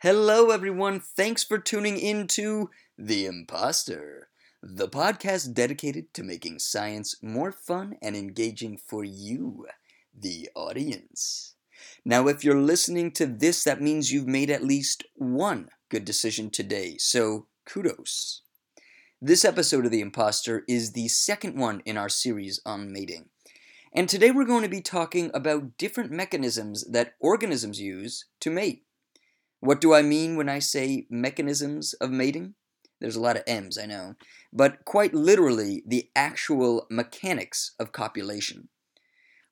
Hello, everyone. Thanks for tuning in to The Imposter, the podcast dedicated to making science more fun and engaging for you, the audience. Now, if you're listening to this, that means you've made at least one good decision today, so kudos. This episode of The Imposter is the second one in our series on mating. And today we're going to be talking about different mechanisms that organisms use to mate. What do I mean when I say mechanisms of mating? There's a lot of M's, I know. But quite literally, the actual mechanics of copulation.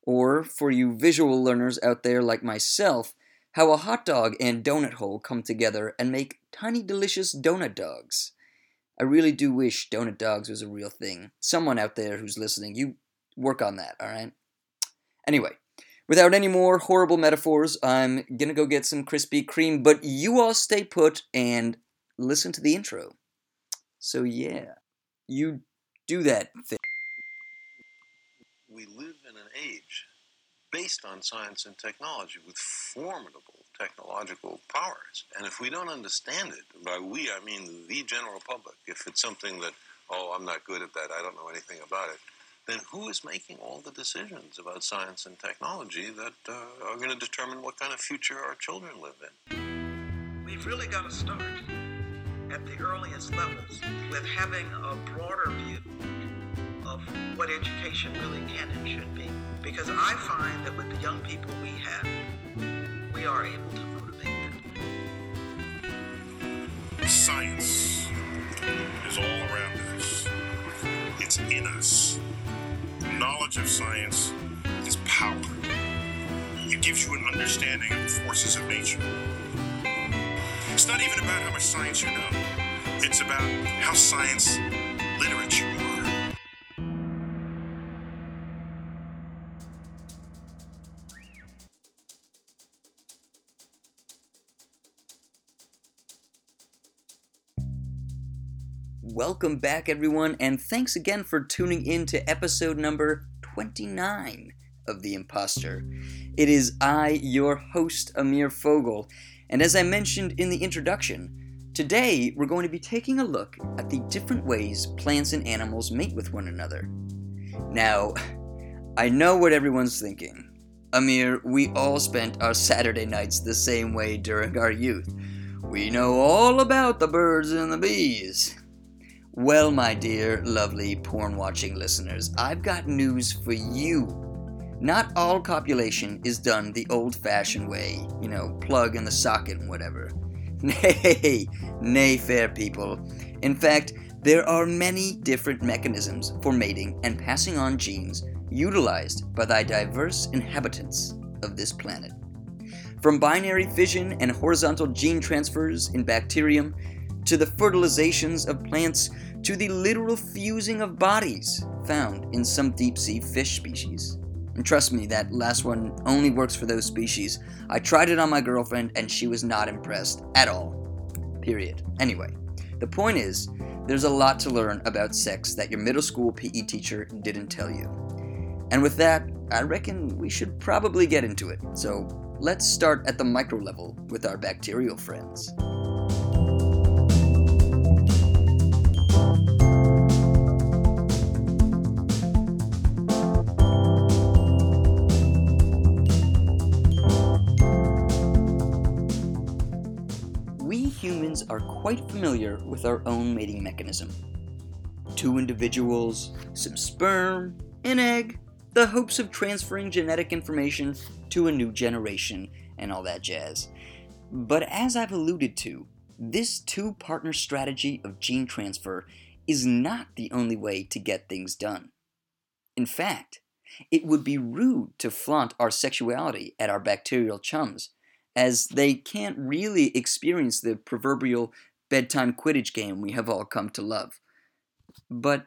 Or, for you visual learners out there like myself, how a hot dog and donut hole come together and make tiny delicious donut dogs. I really do wish donut dogs was a real thing. Someone out there who's listening, you work on that, alright? Anyway, without any more horrible metaphors, I'm gonna go get some Krispy Kreme, but you all stay put and listen to the intro. So, yeah, you do that thing. we live in an age based on science and technology with formidable technological powers. And if we don't understand it, by we I mean the general public, if it's something that, oh, I'm not good at that, I don't know anything about it, then who is making all the decisions about science and technology that uh, are going to determine what kind of future our children live in? We've really got to start at the earliest levels with having a broader view of what education really can and should be. Because I find that with the young people we have, we are able to motivate them. Science is all around us. It's in us. Knowledge of science is power. It gives you an understanding of the forces of nature. It's not even about how much science you know. It's about how science Welcome back, everyone, and thanks again for tuning in to episode number 29 of The Imposter. It is I, your host, Amir Fogel, and as I mentioned in the introduction, today we're going to be taking a look at the different ways plants and animals mate with one another. Now, I know what everyone's thinking. Amir, we all spent our Saturday nights the same way during our youth. We know all about the birds and the bees. Well, my dear, lovely porn watching listeners, I've got news for you. Not all copulation is done the old fashioned way, you know, plug in the socket and whatever. Nay, nay, fair people. In fact, there are many different mechanisms for mating and passing on genes utilized by the diverse inhabitants of this planet. From binary fission and horizontal gene transfers in bacterium, to the fertilizations of plants, to the literal fusing of bodies found in some deep sea fish species. And trust me, that last one only works for those species. I tried it on my girlfriend and she was not impressed at all. Period. Anyway, the point is, there's a lot to learn about sex that your middle school PE teacher didn't tell you. And with that, I reckon we should probably get into it. So let's start at the micro level with our bacterial friends. Are quite familiar with our own mating mechanism. Two individuals, some sperm, an egg, the hopes of transferring genetic information to a new generation, and all that jazz. But as I've alluded to, this two partner strategy of gene transfer is not the only way to get things done. In fact, it would be rude to flaunt our sexuality at our bacterial chums, as they can't really experience the proverbial bedtime quidditch game we have all come to love. But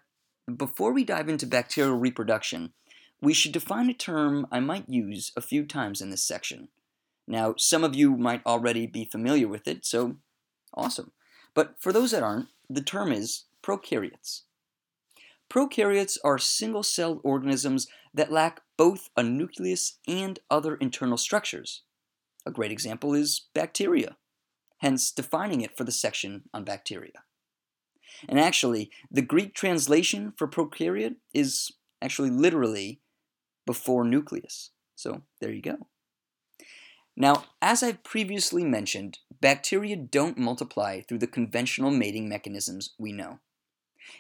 before we dive into bacterial reproduction, we should define a term I might use a few times in this section. Now, some of you might already be familiar with it, so awesome. But for those that aren't, the term is prokaryotes. Prokaryotes are single celled organisms that lack both a nucleus and other internal structures. A great example is bacteria. hence defining it for the section on bacteria. And actually, the Greek translation for prokaryote is actually literally before nucleus. So there you go. Now, as I've previously mentioned, bacteria don't multiply through the conventional mating mechanisms we know.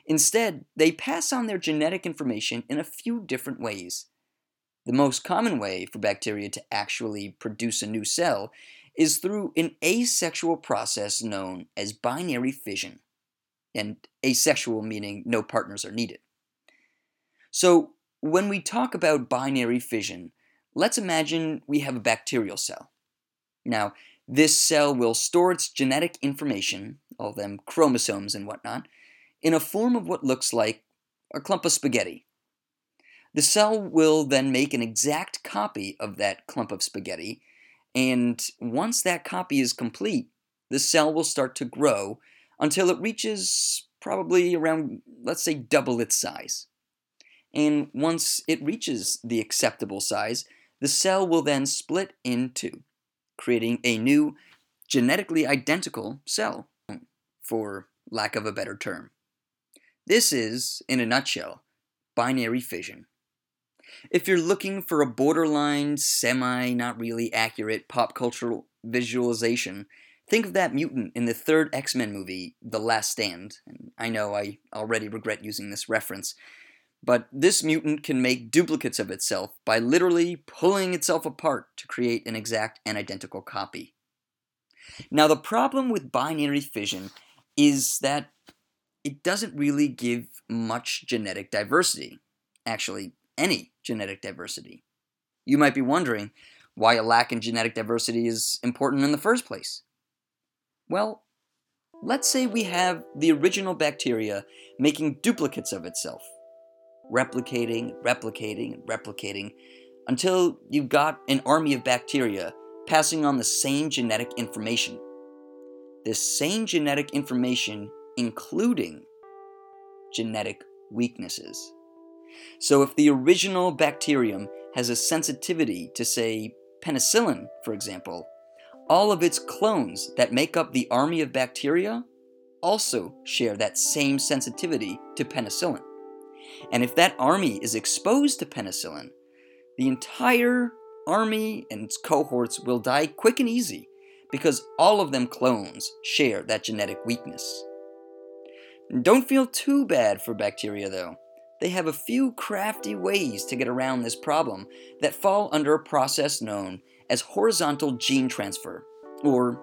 Instead, they pass on their genetic information in a few different ways. The most common way for bacteria to actually produce a new cell is through an asexual process known as binary fission. And asexual meaning no partners are needed. So, when we talk about binary fission, let's imagine we have a bacterial cell. Now, this cell will store its genetic information, all them chromosomes and whatnot, in a form of what looks like a clump of spaghetti. The cell will then make an exact copy of that clump of spaghetti, and once that copy is complete, the cell will start to grow until it reaches probably around, let's say, double its size. And once it reaches the acceptable size, the cell will then split in two, creating a new genetically identical cell, for lack of a better term. This is, in a nutshell, binary fission. If you're looking for a borderline, semi, not really accurate pop cultural visualization, think of that mutant in the third X Men movie, The Last Stand. And I know I already regret using this reference, but this mutant can make duplicates of itself by literally pulling itself apart to create an exact and identical copy. Now, the problem with binary fission is that it doesn't really give much genetic diversity. Actually, any genetic diversity. You might be wondering why a lack in genetic diversity is important in the first place. Well, let's say we have the original bacteria making duplicates of itself, replicating, replicating, replicating until you've got an army of bacteria passing on the same genetic information. This same genetic information including genetic weaknesses. So, if the original bacterium has a sensitivity to, say, penicillin, for example, all of its clones that make up the army of bacteria also share that same sensitivity to penicillin. And if that army is exposed to penicillin, the entire army and its cohorts will die quick and easy because all of them clones share that genetic weakness. Don't feel too bad for bacteria though. They have a few crafty ways to get around this problem that fall under a process known as horizontal gene transfer, or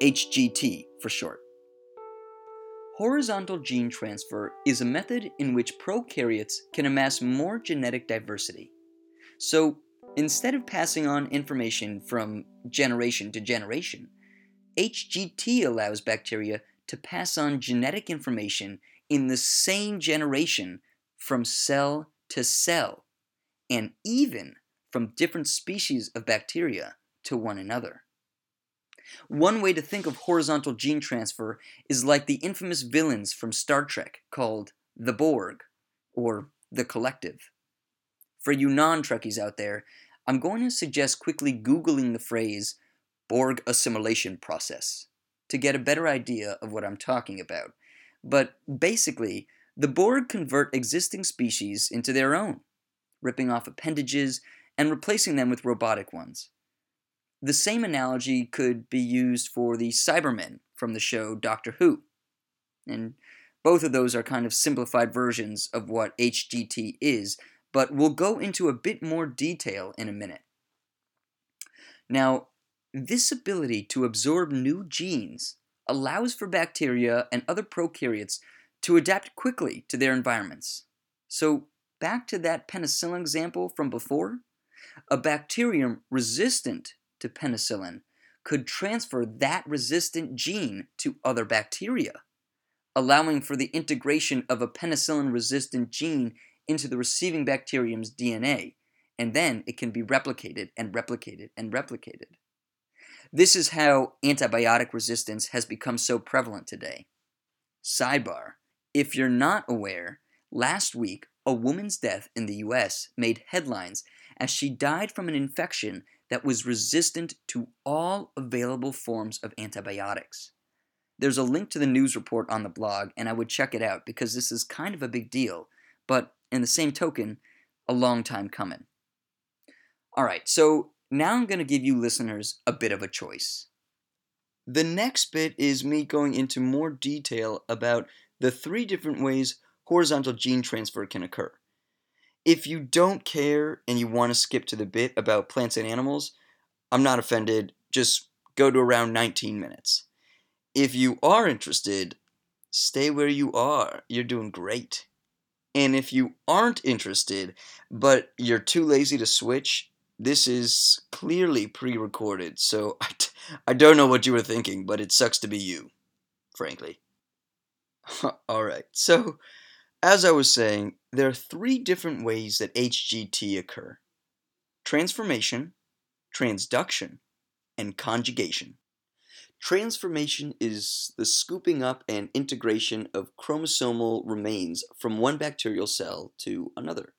HGT for short. Horizontal gene transfer is a method in which prokaryotes can amass more genetic diversity. So, instead of passing on information from generation to generation, HGT allows bacteria to pass on genetic information in the same generation from cell to cell, and even from different species of bacteria to one another. One way to think of horizontal gene transfer is like the infamous villains from Star Trek called the Borg, or the Collective. For you non Trekkies out there, I'm going to suggest quickly Googling the phrase Borg assimilation process to get a better idea of what I'm talking about. But basically, the Borg convert existing species into their own, ripping off appendages and replacing them with robotic ones. The same analogy could be used for the Cybermen from the show Doctor Who. And both of those are kind of simplified versions of what HGT is, but we'll go into a bit more detail in a minute. Now, this ability to absorb new genes allows for bacteria and other prokaryotes to adapt quickly to their environments. So, back to that penicillin example from before, a bacterium resistant to penicillin could transfer that resistant gene to other bacteria, allowing for the integration of a penicillin resistant gene into the receiving bacterium's DNA, and then it can be replicated and replicated and replicated. This is how antibiotic resistance has become so prevalent today. Sidebar If you're not aware, last week a woman's death in the US made headlines as she died from an infection that was resistant to all available forms of antibiotics. There's a link to the news report on the blog, and I would check it out because this is kind of a big deal, but in the same token, a long time coming. All right, so now I'm going to give you listeners a bit of a choice. The next bit is me going into more detail about the three different ways horizontal gene transfer can occur. If you don't care and you want to skip to the bit about plants and animals, I'm not offended. Just go to around 19 minutes. If you are interested, stay where you are. You're doing great. And if you aren't interested, but you're too lazy to switch, this is clearly pre recorded, so I t- I don't know what you were thinking, but it sucks to be you, frankly. Alright, so as I was saying, there are three different ways that HGT occur transformation, transduction, and conjugation. Transformation is the scooping up and integration of chromosomal remains from one bacterial cell to another.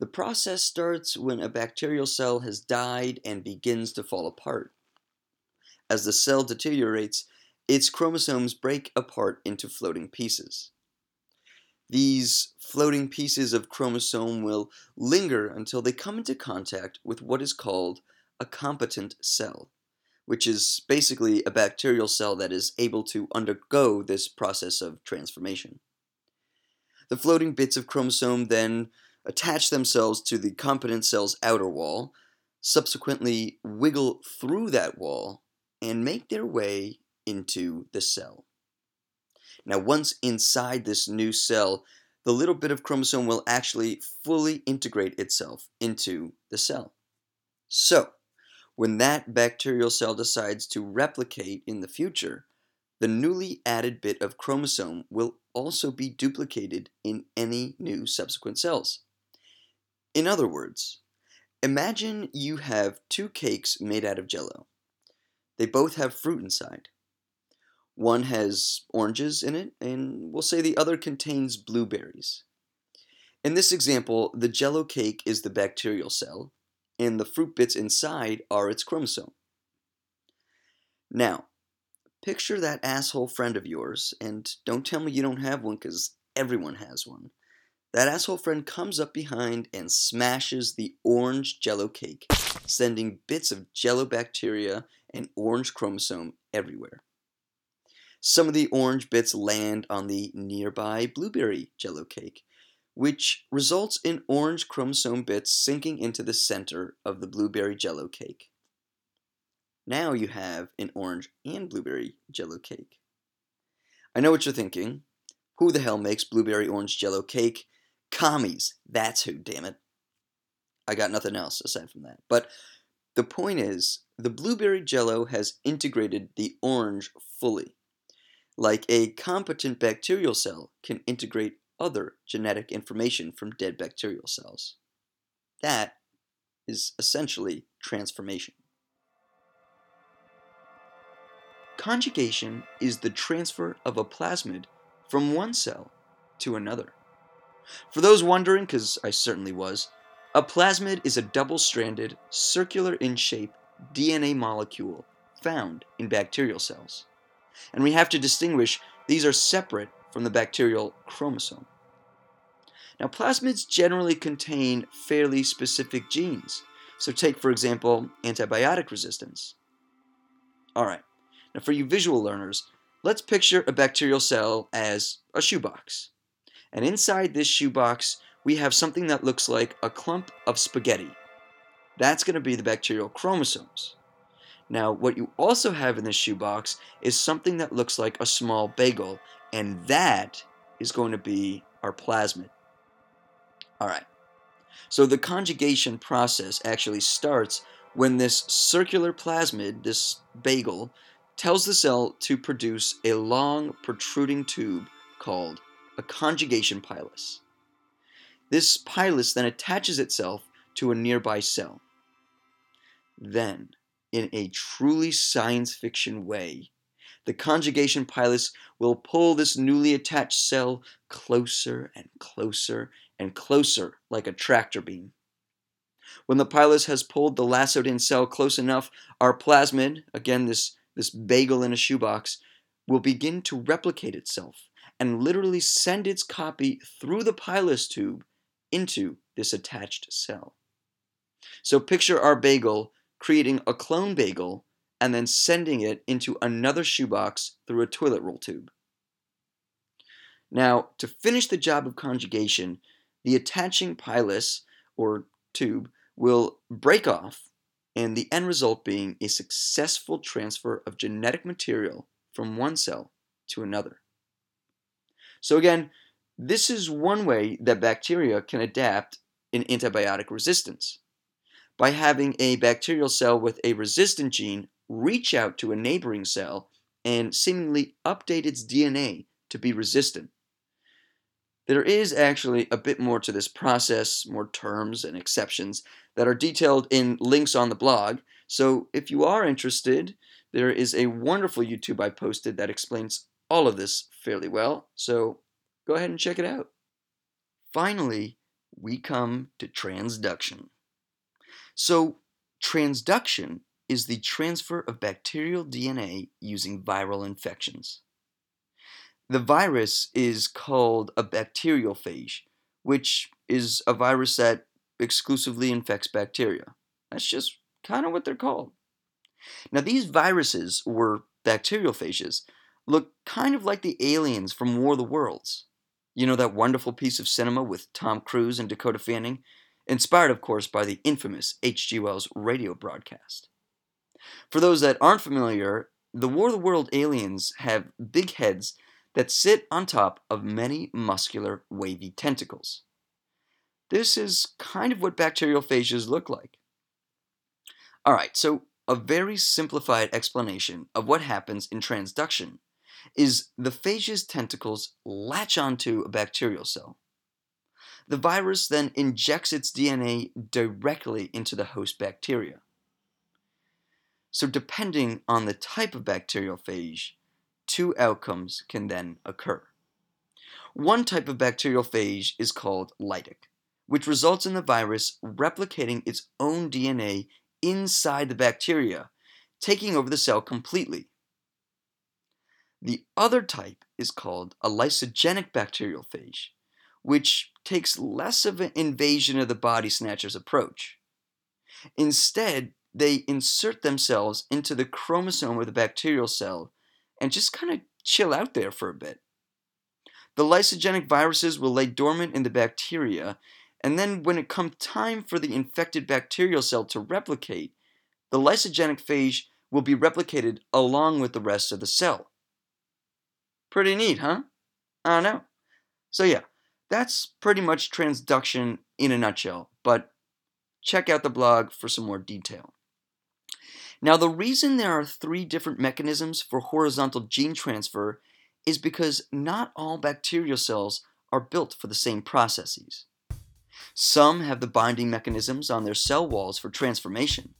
The process starts when a bacterial cell has died and begins to fall apart. As the cell deteriorates, its chromosomes break apart into floating pieces. These floating pieces of chromosome will linger until they come into contact with what is called a competent cell, which is basically a bacterial cell that is able to undergo this process of transformation. The floating bits of chromosome then attach themselves to the competent cell's outer wall, subsequently wiggle through that wall, and make their way into the cell. Now, once inside this new cell, the little bit of chromosome will actually fully integrate itself into the cell. So, when that bacterial cell decides to replicate in the future, the newly added bit of chromosome will also be duplicated in any new subsequent cells. In other words, imagine you have two cakes made out of jello. They both have fruit inside. One has oranges in it, and we'll say the other contains blueberries. In this example, the jello cake is the bacterial cell, and the fruit bits inside are its chromosome. Now, picture that asshole friend of yours, and don't tell me you don't have one because everyone has one. That asshole friend comes up behind and smashes the orange jello cake, sending bits of jello bacteria and orange chromosome everywhere. Some of the orange bits land on the nearby blueberry jello cake, which results in orange chromosome bits sinking into the center of the blueberry jello cake. Now you have an orange and blueberry jello cake. I know what you're thinking. Who the hell makes blueberry orange jello cake? Commies. That's who, damn it. I got nothing else aside from that. But the point is, the blueberry jello has integrated the orange fully like a competent bacterial cell can integrate other genetic information from dead bacterial cells. That is essentially transformation. Conjugation is the transfer of a plasmid from one cell to another. For those wondering, because I certainly was, a plasmid is a double stranded, circular in shape DNA molecule found in bacterial cells and we have to distinguish these are separate from the bacterial chromosome. Now, plasmids generally contain fairly specific genes. So, take, for example, antibiotic resistance. All right, now for you visual learners, let's picture a bacterial cell as a shoebox. And inside this shoebox, we have something that looks like a clump of spaghetti. That's going to be the bacterial chromosomes. Now, what you also have in this shoebox is something that looks like a small bagel, and that is going to be our plasmid. All right. So the conjugation process actually starts when this circular plasmid, this bagel, tells the cell to produce a long protruding tube called a conjugation pilus. This pilus then attaches itself to a nearby cell. Then, in a truly science fiction way. The conjugation pilus will pull this newly attached cell closer and closer and closer like a tractor beam. When the pilus has pulled the lassoed in cell close enough, our plasmid, again this, this bagel in a shoebox, will begin to replicate itself and literally send its copy through the pilus tube into this attached cell. So picture our bagel creating a clone bagel and then sending it into another shoebox through a toilet roll tube. Now, to finish the job of conjugation, the attaching pilus, or tube, will break off, and the end result being a successful transfer of genetic material from one cell to another. So, again, this is one way that bacteria can adapt in antibiotic resistance. By having a bacterial cell with a resistant gene reach out to a neighboring cell and seemingly update its DNA to be resistant. There is actually a bit more to this process, more terms and exceptions that are detailed in links on the blog. So if you are interested, there is a wonderful YouTube I posted that explains all of this fairly well. So go ahead and check it out. Finally, we come to transduction. So, transduction is the transfer of bacterial DNA using viral infections. The virus is called a bacteriophage, which is a virus that exclusively infects bacteria. That's just kind of what they're called. Now, these viruses, or bacteriophages, look kind of like the aliens from War of the Worlds. You know that wonderful piece of cinema with Tom Cruise and Dakota Fanning? Inspired, of course, by the infamous H.G. Wells radio broadcast. For those that aren't familiar, the War of the World aliens have big heads that sit on top of many muscular, wavy tentacles. This is kind of what bacteriophages look like. Alright, so a very simplified explanation of what happens in transduction is the phage's tentacles latch onto a bacterial cell. The virus then injects its DNA directly into the host bacteria. So, depending on the type of bacteriophage, two outcomes can then occur. One type of bacteriophage is called lytic, which results in the virus replicating its own DNA inside the bacteria, taking over the cell completely. The other type is called a lysogenic bacteriophage, which takes less of an invasion of the body snatchers approach. Instead, they insert themselves into the chromosome of the bacterial cell and just kind of chill out there for a bit. The lysogenic viruses will lay dormant in the bacteria, and then when it comes time for the infected bacterial cell to replicate, the lysogenic phage will be replicated along with the rest of the cell. Pretty neat, huh? I don't know. So, yeah, that's pretty much transduction in a nutshell, but check out the blog for some more detail. Now, the reason there are three different mechanisms for horizontal gene transfer is because not all bacterial cells are built for the same processes. Some have the binding mechanisms on their cell walls for transformation,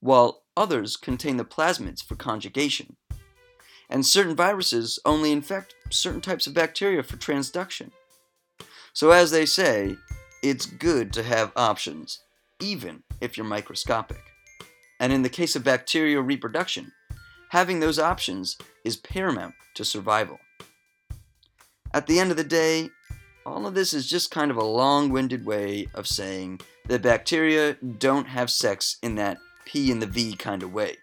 while others contain the plasmids for conjugation. And certain viruses only infect certain types of bacteria for transduction. So, as they say, it's good to have options, even if you're microscopic. And in the case of bacterial reproduction, having those options is paramount to survival. At the end of the day, all of this is just kind of a long winded way of saying that bacteria don't have sex in that P and the V kind of way.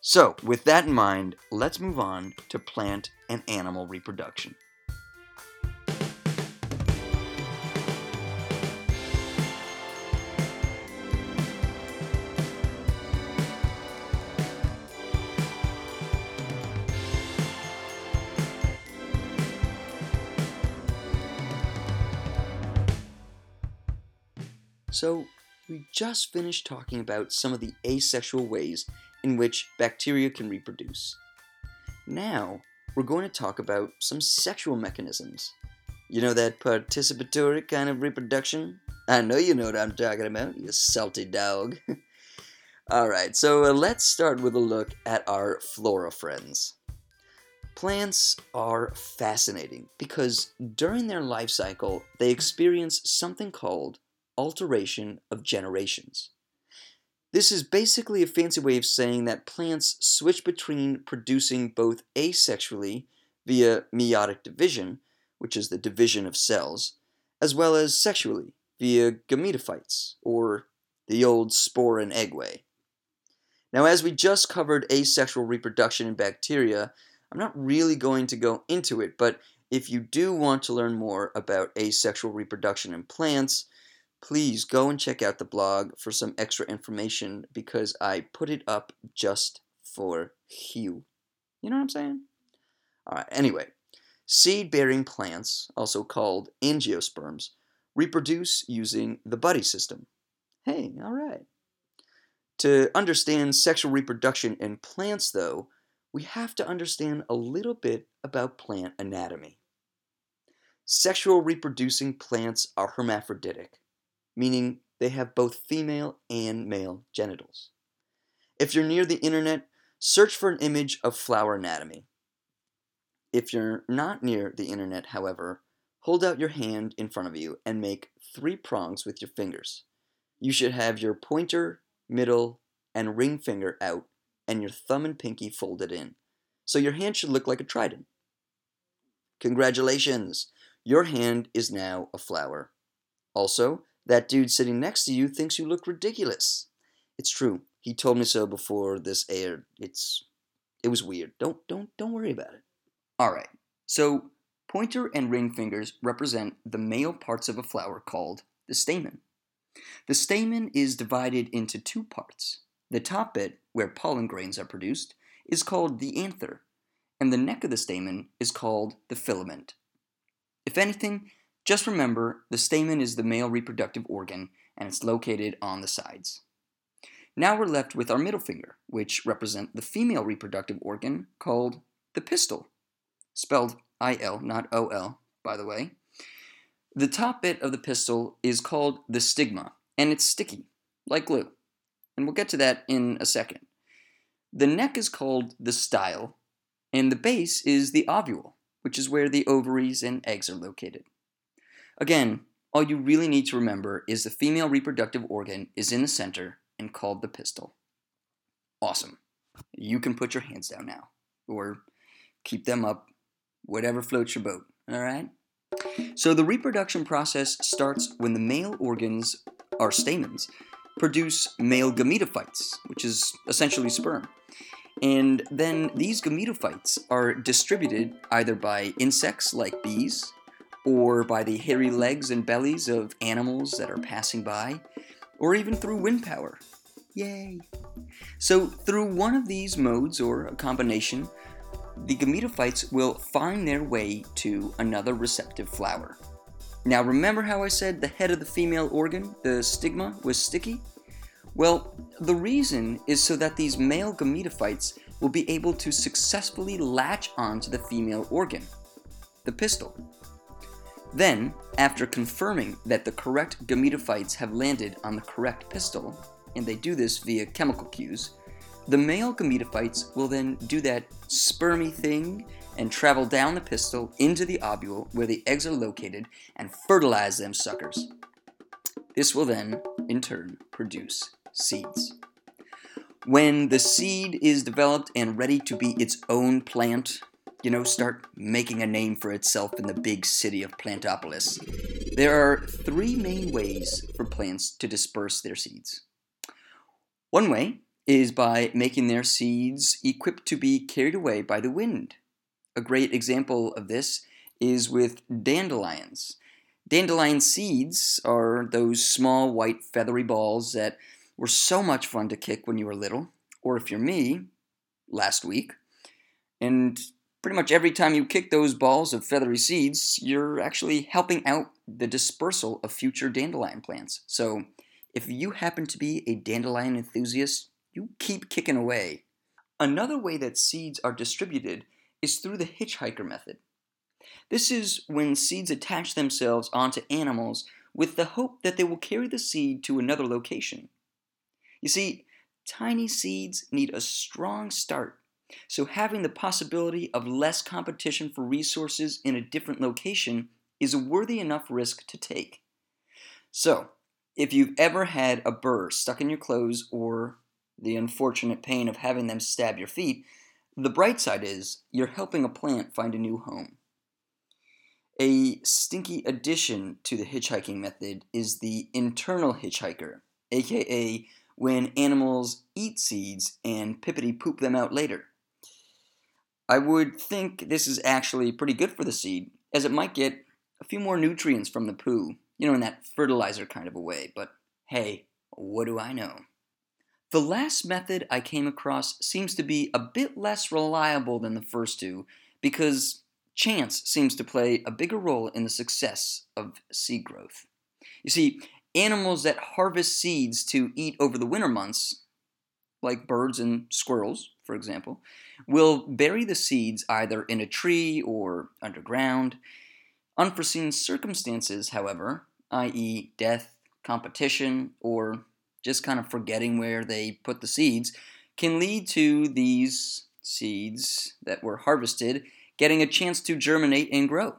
So, with that in mind, let's move on to plant and animal reproduction. So, we just finished talking about some of the asexual ways in which bacteria can reproduce. Now, we're going to talk about some sexual mechanisms. You know that participatory kind of reproduction? I know you know what I'm talking about, you salty dog. Alright, so uh, let's start with a look at our flora friends. Plants are fascinating because during their life cycle, they experience something called alteration of generations. This is basically a fancy way of saying that plants switch between producing both asexually via meiotic division, which is the division of cells, as well as sexually via gametophytes, or the old spore and egg way. Now, as we just covered asexual reproduction in bacteria, I'm not really going to go into it, but if you do want to learn more about asexual reproduction in plants, please go and check out the blog for some extra information because I put it up just for you. You know what I'm saying? All right, anyway, seed bearing plants, also called angiosperms, reproduce using the buddy system. Hey, all right. To understand sexual reproduction in plants, though, we have to understand a little bit about plant anatomy. Sexual reproducing plants are hermaphroditic, meaning they have both female and male genitals. If you're near the internet, search for an image of flower anatomy. If you're not near the internet, however, hold out your hand in front of you and make three prongs with your fingers. You should have your pointer, middle, and ring finger out and your thumb and pinky folded in. So your hand should look like a trident. Congratulations! Your hand is now a flower. Also, that dude sitting next to you thinks you look ridiculous. It's true. He told me so before this aired. It's it was weird. Don't don't don't worry about it. All right. So, pointer and ring fingers represent the male parts of a flower called the stamen. The stamen is divided into two parts. The top bit, where pollen grains are produced, is called the anther, and the neck of the stamen is called the filament. If anything, just remember the stamen is the male reproductive organ and it's located on the sides. Now we're left with our middle finger, which represent the female reproductive organ called the pistil, spelled I-L, not O-L, by the way. The top bit of the pistil is called the stigma, and it's sticky, like glue. And we'll get to that in a second. The neck is called the style, and the base is the ovule, which is where the ovaries and eggs are located. Again, all you really need to remember is the female reproductive organ is in the center and called the pistil. Awesome. You can put your hands down now, or keep them up, whatever floats your boat, alright? So the reproduction process starts when the male organs, or stamens, produce male gametophytes, which is essentially sperm. And then these gametophytes are distributed either by insects like bees, or by the hairy legs and bellies of animals that are passing by, or even through wind power. Yay! So, through one of these modes, or a combination, the gametophytes will find their way to another receptive flower. Now, remember how I said the head of the female organ, the stigma, was sticky? Well, the reason is so that these male gametophytes will be able to successfully latch onto the female organ, the pistil. Then, after confirming that the correct gametophytes have landed on the correct pistil, and they do this via chemical cues, the male gametophytes will then do that spermy thing and travel down the pistil into the ovule where the eggs are located and fertilize them suckers. This will then, in turn, produce seeds. When the seed is developed and ready to be its own plant, you know, start making a name for itself in the big city of Plantopolis, there are three main ways for plants to disperse their seeds. One way is by making their seeds equipped to be carried away by the wind. A great example of this is with dandelions. Dandelion seeds are those small white feathery balls that were so much fun to kick when you were little, or if you're me, last week. And pretty much every time you kick those balls of feathery seeds, you're actually helping out the dispersal of future dandelion plants. So if you happen to be a dandelion enthusiast, you keep kicking away. Another way that seeds are distributed is through the hitchhiker method. This is when seeds attach themselves onto animals with the hope that they will carry the seed to another location. You see, tiny seeds need a strong start, so having the possibility of less competition for resources in a different location is a worthy enough risk to take. So, If you've ever had a burr stuck in your clothes or the unfortunate pain of having them stab your feet, the bright side is you're helping a plant find a new home. A stinky addition to the hitchhiking method is the internal hitchhiker, aka when animals eat seeds and pippity poop them out later. I would think this is actually pretty good for the seed, as it might get a few more nutrients from the poo, you know, in that fertilizer kind of a way, but hey, what do I know? The last method I came across seems to be a bit less reliable than the first two because chance seems to play a bigger role in the success of seed growth. You see, animals that harvest seeds to eat over the winter months, like birds and squirrels, for example, will bury the seeds either in a tree or underground. Unforeseen circumstances, however, i.e., death, competition, or just kind of forgetting where they put the seeds, can lead to these seeds that were harvested getting a chance to germinate and grow.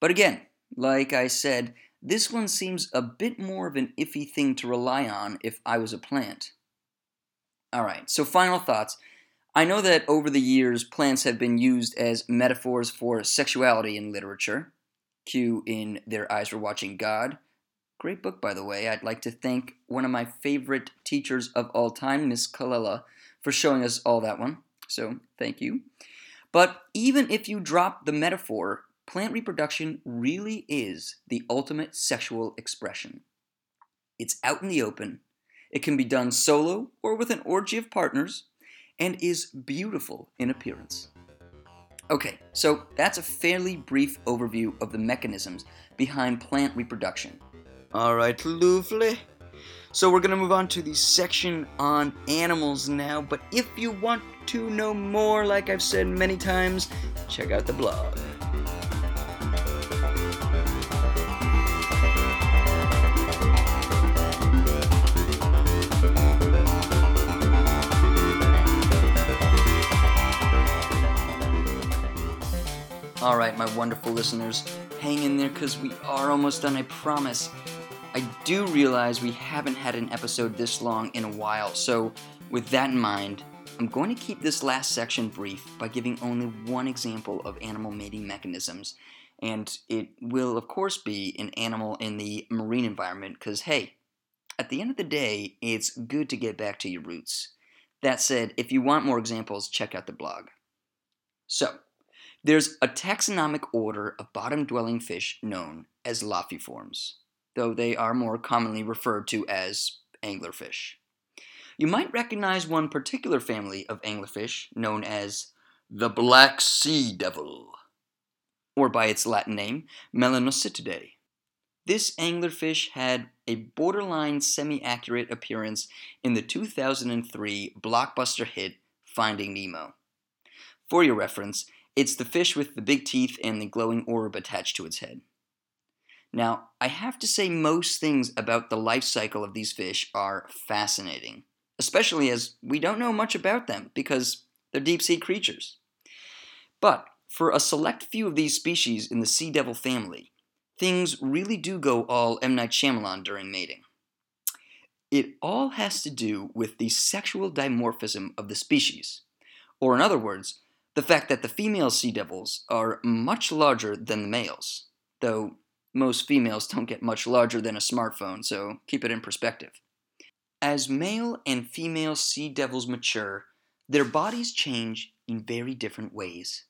But again, like I said, this one seems a bit more of an iffy thing to rely on if I was a plant. Alright, so final thoughts. I know that over the years, plants have been used as metaphors for sexuality in literature. Q in Their Eyes Were Watching God. Great book, by the way. I'd like to thank one of my favorite teachers of all time, Miss Kalila, for showing us all that one. So, thank you. But even if you drop the metaphor, plant reproduction really is the ultimate sexual expression. It's out in the open, it can be done solo or with an orgy of partners, and is beautiful in appearance. Okay, so that's a fairly brief overview of the mechanisms behind plant reproduction. Alright, lovely. So we're going to move on to the section on animals now, but if you want to know more, like I've said many times, check out the blog. All right, my wonderful listeners, hang in there because we are almost done, I promise. I do realize we haven't had an episode this long in a while, so with that in mind, I'm going to keep this last section brief by giving only one example of animal mating mechanisms, and it will, of course, be an animal in the marine environment because, hey, at the end of the day, it's good to get back to your roots. That said, if you want more examples, check out the blog. So, there's a taxonomic order of bottom dwelling fish known as Lophiiformes though they are more commonly referred to as anglerfish. You might recognize one particular family of anglerfish known as the black sea devil, or by its Latin name, Melanocetidae. This anglerfish had a borderline semi accurate appearance in the 2003 blockbuster hit Finding Nemo. For your reference, it's the fish with the big teeth and the glowing orb attached to its head. Now, I have to say, most things about the life cycle of these fish are fascinating, especially as we don't know much about them because they're deep sea creatures. But for a select few of these species in the sea devil family, things really do go all M. Night Shyamalan during mating. It all has to do with the sexual dimorphism of the species, or in other words, the fact that the female sea devils are much larger than the males, though most females don't get much larger than a smartphone, so keep it in perspective. As male and female sea devils mature, their bodies change in very different ways.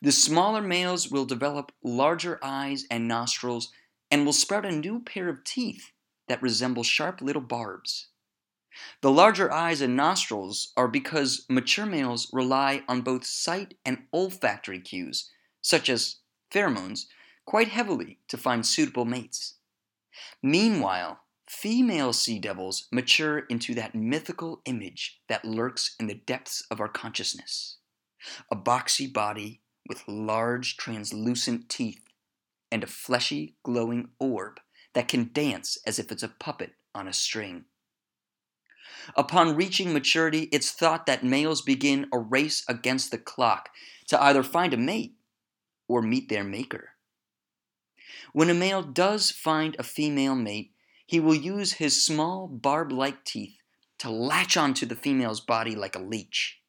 The smaller males will develop larger eyes and nostrils and will sprout a new pair of teeth that resemble sharp little barbs. The larger eyes and nostrils are because mature males rely on both sight and olfactory cues, such as pheromones, quite heavily to find suitable mates. Meanwhile, female sea devils mature into that mythical image that lurks in the depths of our consciousness a boxy body with large translucent teeth and a fleshy glowing orb that can dance as if it's a puppet on a string. Upon reaching maturity, it's thought that males begin a race against the clock to either find a mate or meet their maker. When a male does find a female mate, he will use his small barb like teeth to latch onto the female's body like a leech.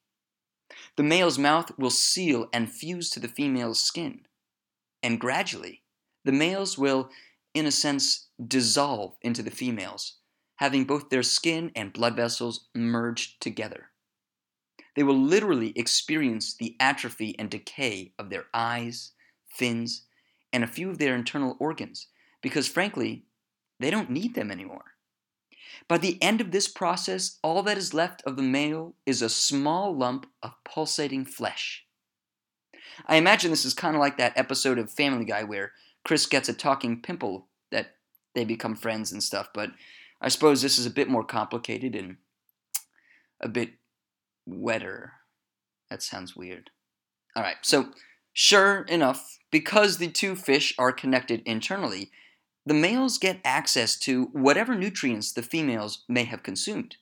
The male's mouth will seal and fuse to the female's skin. And gradually, the males will, in a sense, dissolve into the females, having both their skin and blood vessels merged together. They will literally experience the atrophy and decay of their eyes, fins, and a few of their internal organs, because frankly, they don't need them anymore. By the end of this process, all that is left of the male is a small lump of pulsating flesh. I imagine this is kind of like that episode of Family Guy where Chris gets a talking pimple that they become friends and stuff, but I suppose this is a bit more complicated and a bit wetter. That sounds weird. All right, so sure enough, because the two fish are connected internally, the males get access to whatever nutrients the females may have consumed.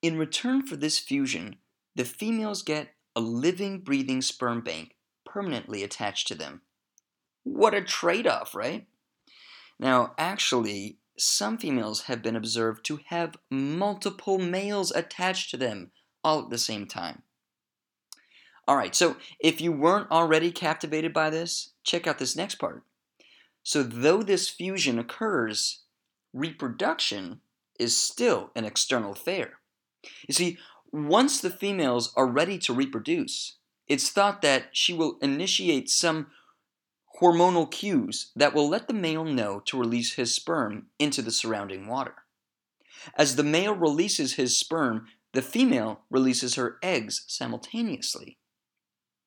In return for this fusion, the females get a living, breathing sperm bank permanently attached to them. What a trade off, right? Now, actually, some females have been observed to have multiple males attached to them all at the same time. All right, so if you weren't already captivated by this, check out this next part. So, though this fusion occurs, reproduction is still an external affair. You see, once the females are ready to reproduce, it's thought that she will initiate some hormonal cues that will let the male know to release his sperm into the surrounding water. As the male releases his sperm, the female releases her eggs simultaneously.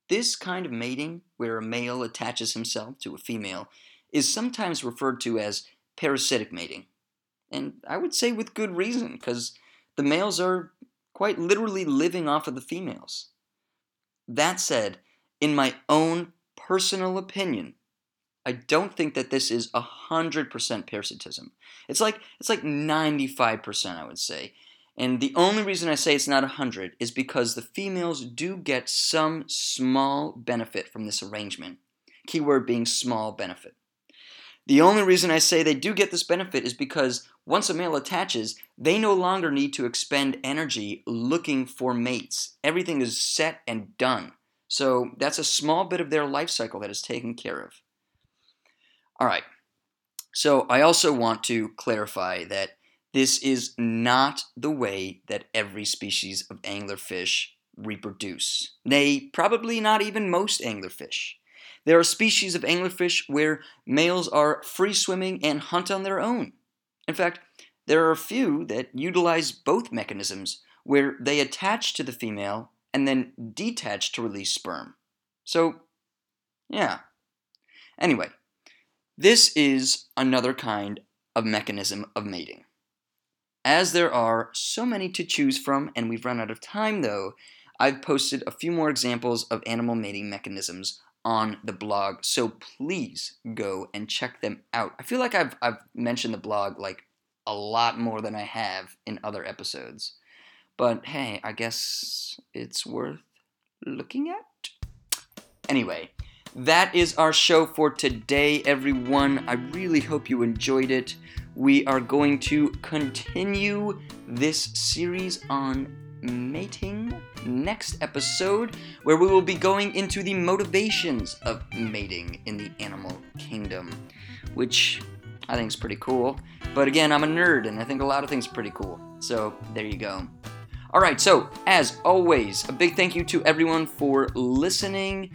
This kind of mating, where a male attaches himself to a female, is sometimes referred to as parasitic mating. And I would say with good reason, because the males are quite literally living off of the females. That said, in my own personal opinion, I don't think that this is 100% parasitism. It's like it's like 95% I would say. And the only reason I say it's not 100 is because the females do get some small benefit from this arrangement. Keyword being small benefit. The only reason I say they do get this benefit is because once a male attaches, they no longer need to expend energy looking for mates. Everything is set and done. So that's a small bit of their life cycle that is taken care of. All right. So I also want to clarify that this is not the way that every species of anglerfish reproduce. Nay, probably not even most anglerfish. There are species of anglerfish where males are free swimming and hunt on their own. In fact, there are a few that utilize both mechanisms, where they attach to the female and then detach to release sperm. So, yeah. Anyway, this is another kind of mechanism of mating. As there are so many to choose from, and we've run out of time though, I've posted a few more examples of animal mating mechanisms on the blog. So please go and check them out. I feel like I've I've mentioned the blog like a lot more than I have in other episodes. But hey, I guess it's worth looking at. Anyway, that is our show for today, everyone. I really hope you enjoyed it. We are going to continue this series on mating next episode, where we will be going into the motivations of mating in the animal kingdom, which I think is pretty cool. But again, I'm a nerd and I think a lot of things are pretty cool. So there you go. All right, so as always, a big thank you to everyone for listening.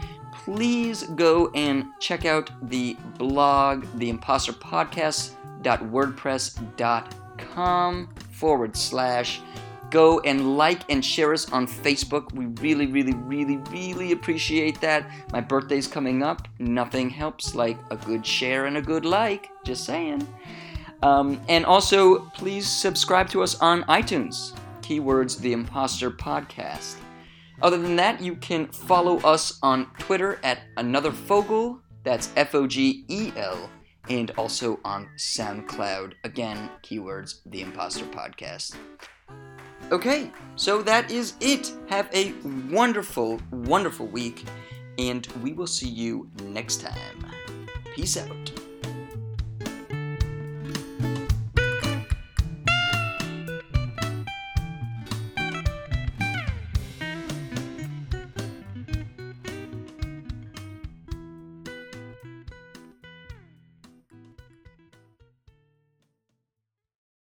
Please go and check out the blog, the imposter podcast.wordpress.com forward slash go and like and share us on Facebook. We really, really, really, really appreciate that. My birthday's coming up. Nothing helps like a good share and a good like. Just saying. Um, and also, please subscribe to us on iTunes. Keywords The Imposter Podcast. Other than that, you can follow us on Twitter at Another Fogel. That's F O G E L. And also on SoundCloud. Again, keywords The Imposter Podcast. Okay, so that is it. Have a wonderful, wonderful week, and we will see you next time. Peace out.